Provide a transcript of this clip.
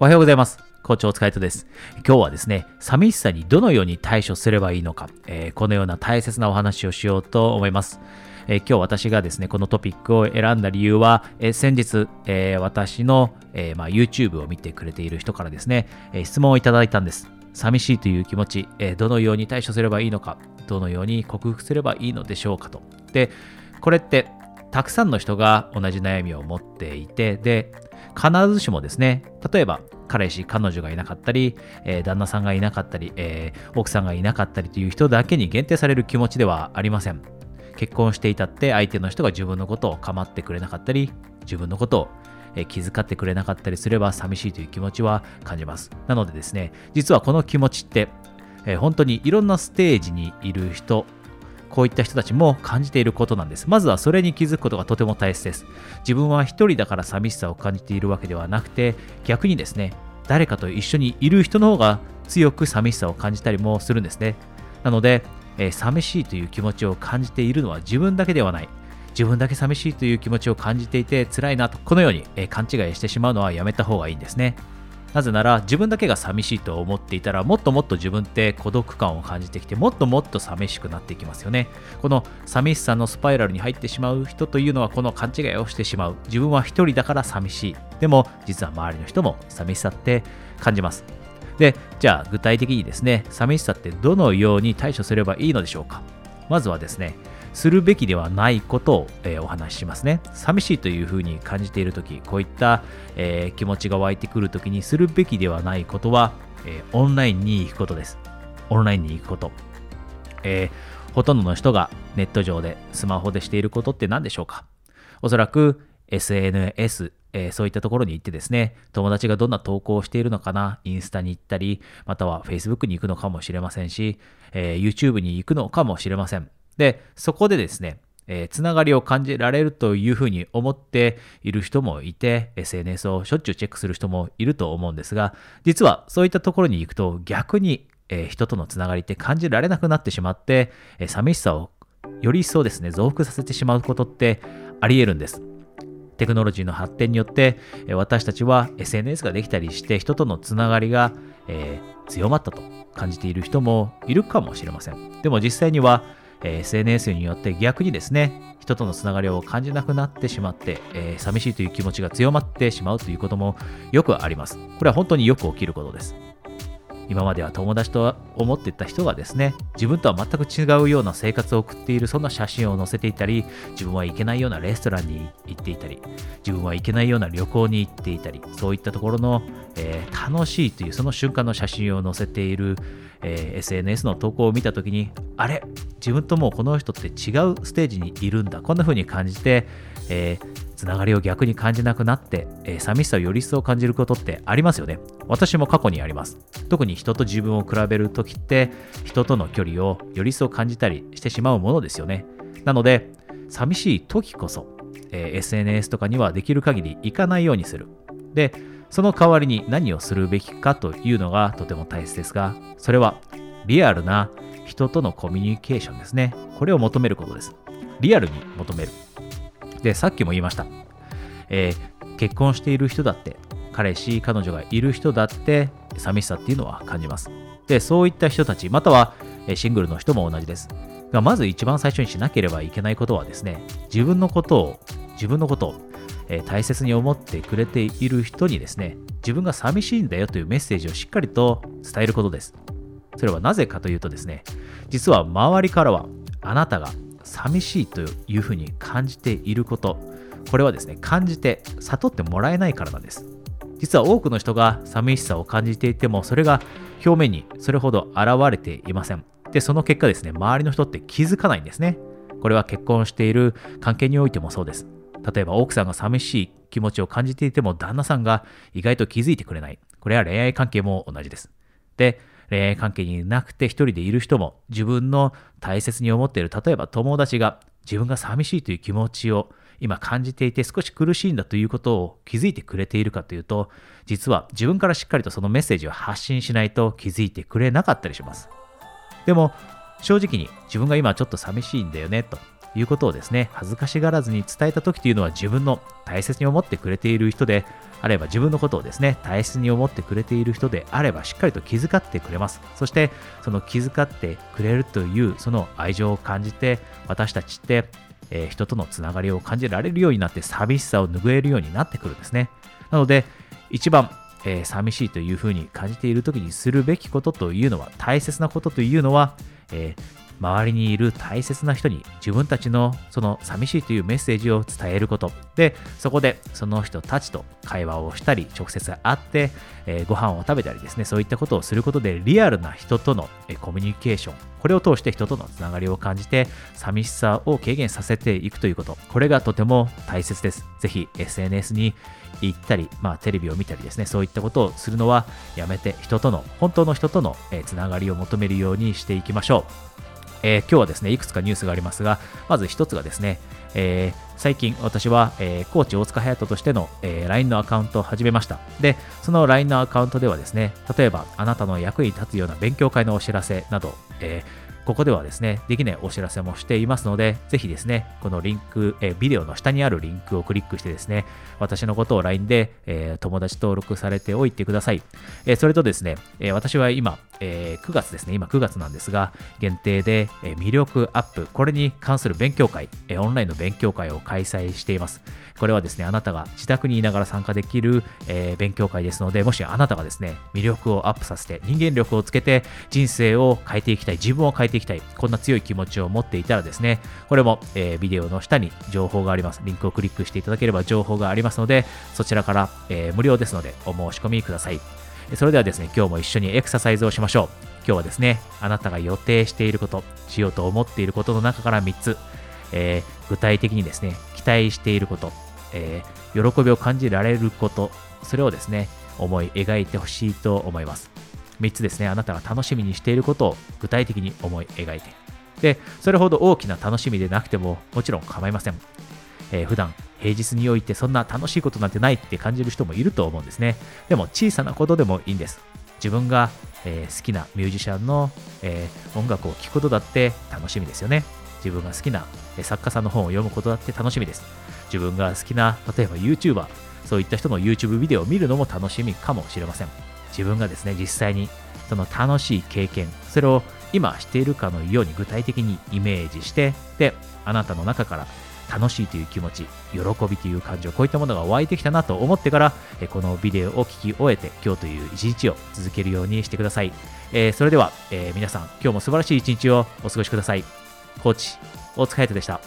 おはようございます。校長お疲れ様です。今日はですね、寂しさにどのように対処すればいいのか、えー、このような大切なお話をしようと思います。えー、今日私がですね、このトピックを選んだ理由は、えー、先日、え私の、えまあ、YouTube を見てくれている人からですね、え質問をいただいたんです。寂しいという気持ち、えどのように対処すればいいのか、どのように克服すればいいのでしょうかと。で、これってたくさんの人が同じ悩みを持っていて、で、必ずしもですね、例えば彼氏、彼女がいなかったり、えー、旦那さんがいなかったり、えー、奥さんがいなかったりという人だけに限定される気持ちではありません。結婚していたって相手の人が自分のことを構ってくれなかったり、自分のことを気遣ってくれなかったりすれば寂しいという気持ちは感じます。なのでですね、実はこの気持ちって、えー、本当にいろんなステージにいる人こういった人たちも感じていることなんです。まずはそれに気づくことがとても大切です。自分は一人だから寂しさを感じているわけではなくて、逆にですね、誰かと一緒にいる人の方が強く寂しさを感じたりもするんですね。なので、えー、寂しいという気持ちを感じているのは自分だけではない。自分だけ寂しいという気持ちを感じていて辛いなと、このように、えー、勘違いしてしまうのはやめた方がいいんですね。なぜなら自分だけが寂しいと思っていたらもっともっと自分って孤独感を感じてきてもっともっと寂しくなっていきますよね。この寂しさのスパイラルに入ってしまう人というのはこの勘違いをしてしまう自分は一人だから寂しい。でも実は周りの人も寂しさって感じます。でじゃあ具体的にですね寂しさってどのように対処すればいいのでしょうか？まずはですねするべきではないことを、えー、お話ししますね。寂しいというふうに感じているとき、こういった、えー、気持ちが湧いてくるときにするべきではないことは、えー、オンラインに行くことです。オンラインに行くこと。えほとんどの人がネット上でスマホでしていることって何でしょうかおそらく SNS、えー、そういったところに行ってですね、友達がどんな投稿をしているのかな、インスタに行ったり、または Facebook に行くのかもしれませんし、えー、YouTube に行くのかもしれません。で、そこでですね、えー、つながりを感じられるというふうに思っている人もいて、SNS をしょっちゅうチェックする人もいると思うんですが、実はそういったところに行くと逆に、えー、人とのつながりって感じられなくなってしまって、えー、寂しさをより一層ですね、増幅させてしまうことってあり得るんです。テクノロジーの発展によって、私たちは SNS ができたりして人とのつながりが、えー、強まったと感じている人もいるかもしれません。でも実際にはえ SNS によって逆にですね、人とのつながりを感じなくなってしまって、えー、寂しいという気持ちが強まってしまうということもよくあります。これは本当によく起きることです。今までは友達と思っていた人がですね、自分とは全く違うような生活を送っている、そんな写真を載せていたり、自分は行けないようなレストランに行っていたり、自分は行けないような旅行に行っていたり、そういったところの、えー、楽しいというその瞬間の写真を載せている、えー、SNS の投稿を見たときに、あれ？自分ともうこの人って違うステージにいるんだ。こんな風に感じて、えー、つながりを逆に感じなくなって、えー、寂しさをより一層感じることってありますよね。私も過去にあります。特に人と自分を比べるときって、人との距離をより一層感じたりしてしまうものですよね。なので、寂しい時こそ、えー、SNS とかにはできる限り行かないようにする。で、その代わりに何をするべきかというのがとても大切ですが、それはリアルな人とのコミュニケーションですね。これを求めることです。リアルに求める。で、さっきも言いました。えー、結婚している人だって、彼氏、彼女がいる人だって、寂しさっていうのは感じます。で、そういった人たち、またはシングルの人も同じです。が、まず一番最初にしなければいけないことはですね、自分のことを、自分のことをえー、大切に思ってくれている人にですね、自分が寂しいんだよというメッセージをしっかりと伝えることです。それはなぜかというとですね、実は周りからはあなたが寂しいというふうに感じていること、これはですね、感じて悟ってもらえないからなんです。実は多くの人が寂しさを感じていても、それが表面にそれほど現れていません。で、その結果ですね、周りの人って気づかないんですね。これは結婚している関係においてもそうです。例えば奥さんが寂しい気持ちを感じていても旦那さんが意外と気づいてくれない。これは恋愛関係も同じです。で、恋愛関係になくて一人でいる人も自分の大切に思っている、例えば友達が自分が寂しいという気持ちを今感じていて少し苦しいんだということを気づいてくれているかというと、実は自分からしっかりとそのメッセージを発信しないと気づいてくれなかったりします。でも正直に自分が今ちょっと寂しいんだよねということをですね、恥ずかしがらずに伝えた時というのは自分の大切に思ってくれている人で、あれば自分のことをですね、大切に思ってくれている人であればしっかりと気遣ってくれます。そしてその気遣ってくれるというその愛情を感じて私たちって、えー、人とのつながりを感じられるようになって寂しさを拭えるようになってくるんですね。なので一番えー、寂しいというふうに感じている時にするべきことというのは大切なことというのは、えー、周りにいる大切な人に自分たちのその寂しいというメッセージを伝えること。でそこでその人たちと会話をしたり直接会って、えー、ご飯を食べたりですねそういったことをすることでリアルな人との、コミュニケーションこれを通して人とのつながりを感じて寂しさを軽減させていくということ。これがとても大切です。ぜひ SNS に行ったり、まあ、テレビを見たりですねそういったことをするのはやめて人との本当の人との、つながりを求めるようにしていきましょう。えー、今日はですね、いくつかニュースがありますが、まず1つがですね、えー、最近私は、えー、コーチ大塚隼人としての、えー、LINE のアカウントを始めました。で、その LINE のアカウントではですね、例えばあなたの役に立つような勉強会のお知らせなど、えーここではですね、できないお知らせもしていますので、ぜひですね、このリンク、えビデオの下にあるリンクをクリックしてですね、私のことを LINE で、え友達登録されておいてください。えそれとですね、え私は今、え9月ですね、今9月なんですが、限定で、え魅力アップ、これに関する勉強会、えオンラインの勉強会を開催しています。これはですね、あなたが自宅にいながら参加できる、え、勉強会ですので、もしあなたがですね、魅力をアップさせて、人間力をつけて、人生を変えていきたい、自分を変えてていきたい、こんな強い気持ちを持っていたらですね、これも、えー、ビデオの下に情報があります。リンクをクリックしていただければ情報がありますので、そちらから、えー、無料ですので、お申し込みください。それではですね、今日も一緒にエクササイズをしましょう。今日はですね、あなたが予定していること、しようと思っていることの中から3つ、えー、具体的にですね、期待していること、え、喜びを感じられること、それをですね、思い描いてほしいと思います。3つですね、あなたが楽しみにしていることを具体的に思い描いて。で、それほど大きな楽しみでなくてももちろん構いません。えー、普段平日においてそんな楽しいことなんてないって感じる人もいると思うんですね。でも小さなことでもいいんです。自分が、えー、好きなミュージシャンの、えー、音楽を聴くことだって楽しみですよね。自分が好きな作家さんの本を読むことだって楽しみです。自分が好きな、例えば YouTuber、そういった人の YouTube ビデオを見るのも楽しみかもしれません。自分がですね、実際にその楽しい経験、それを今しているかのように具体的にイメージして、で、あなたの中から楽しいという気持ち、喜びという感情、こういったものが湧いてきたなと思ってから、このビデオを聞き終えて、今日という一日を続けるようにしてください。えー、それでは、えー、皆さん、今日も素晴らしい一日をお過ごしください。コーチ、大塚隼人でした。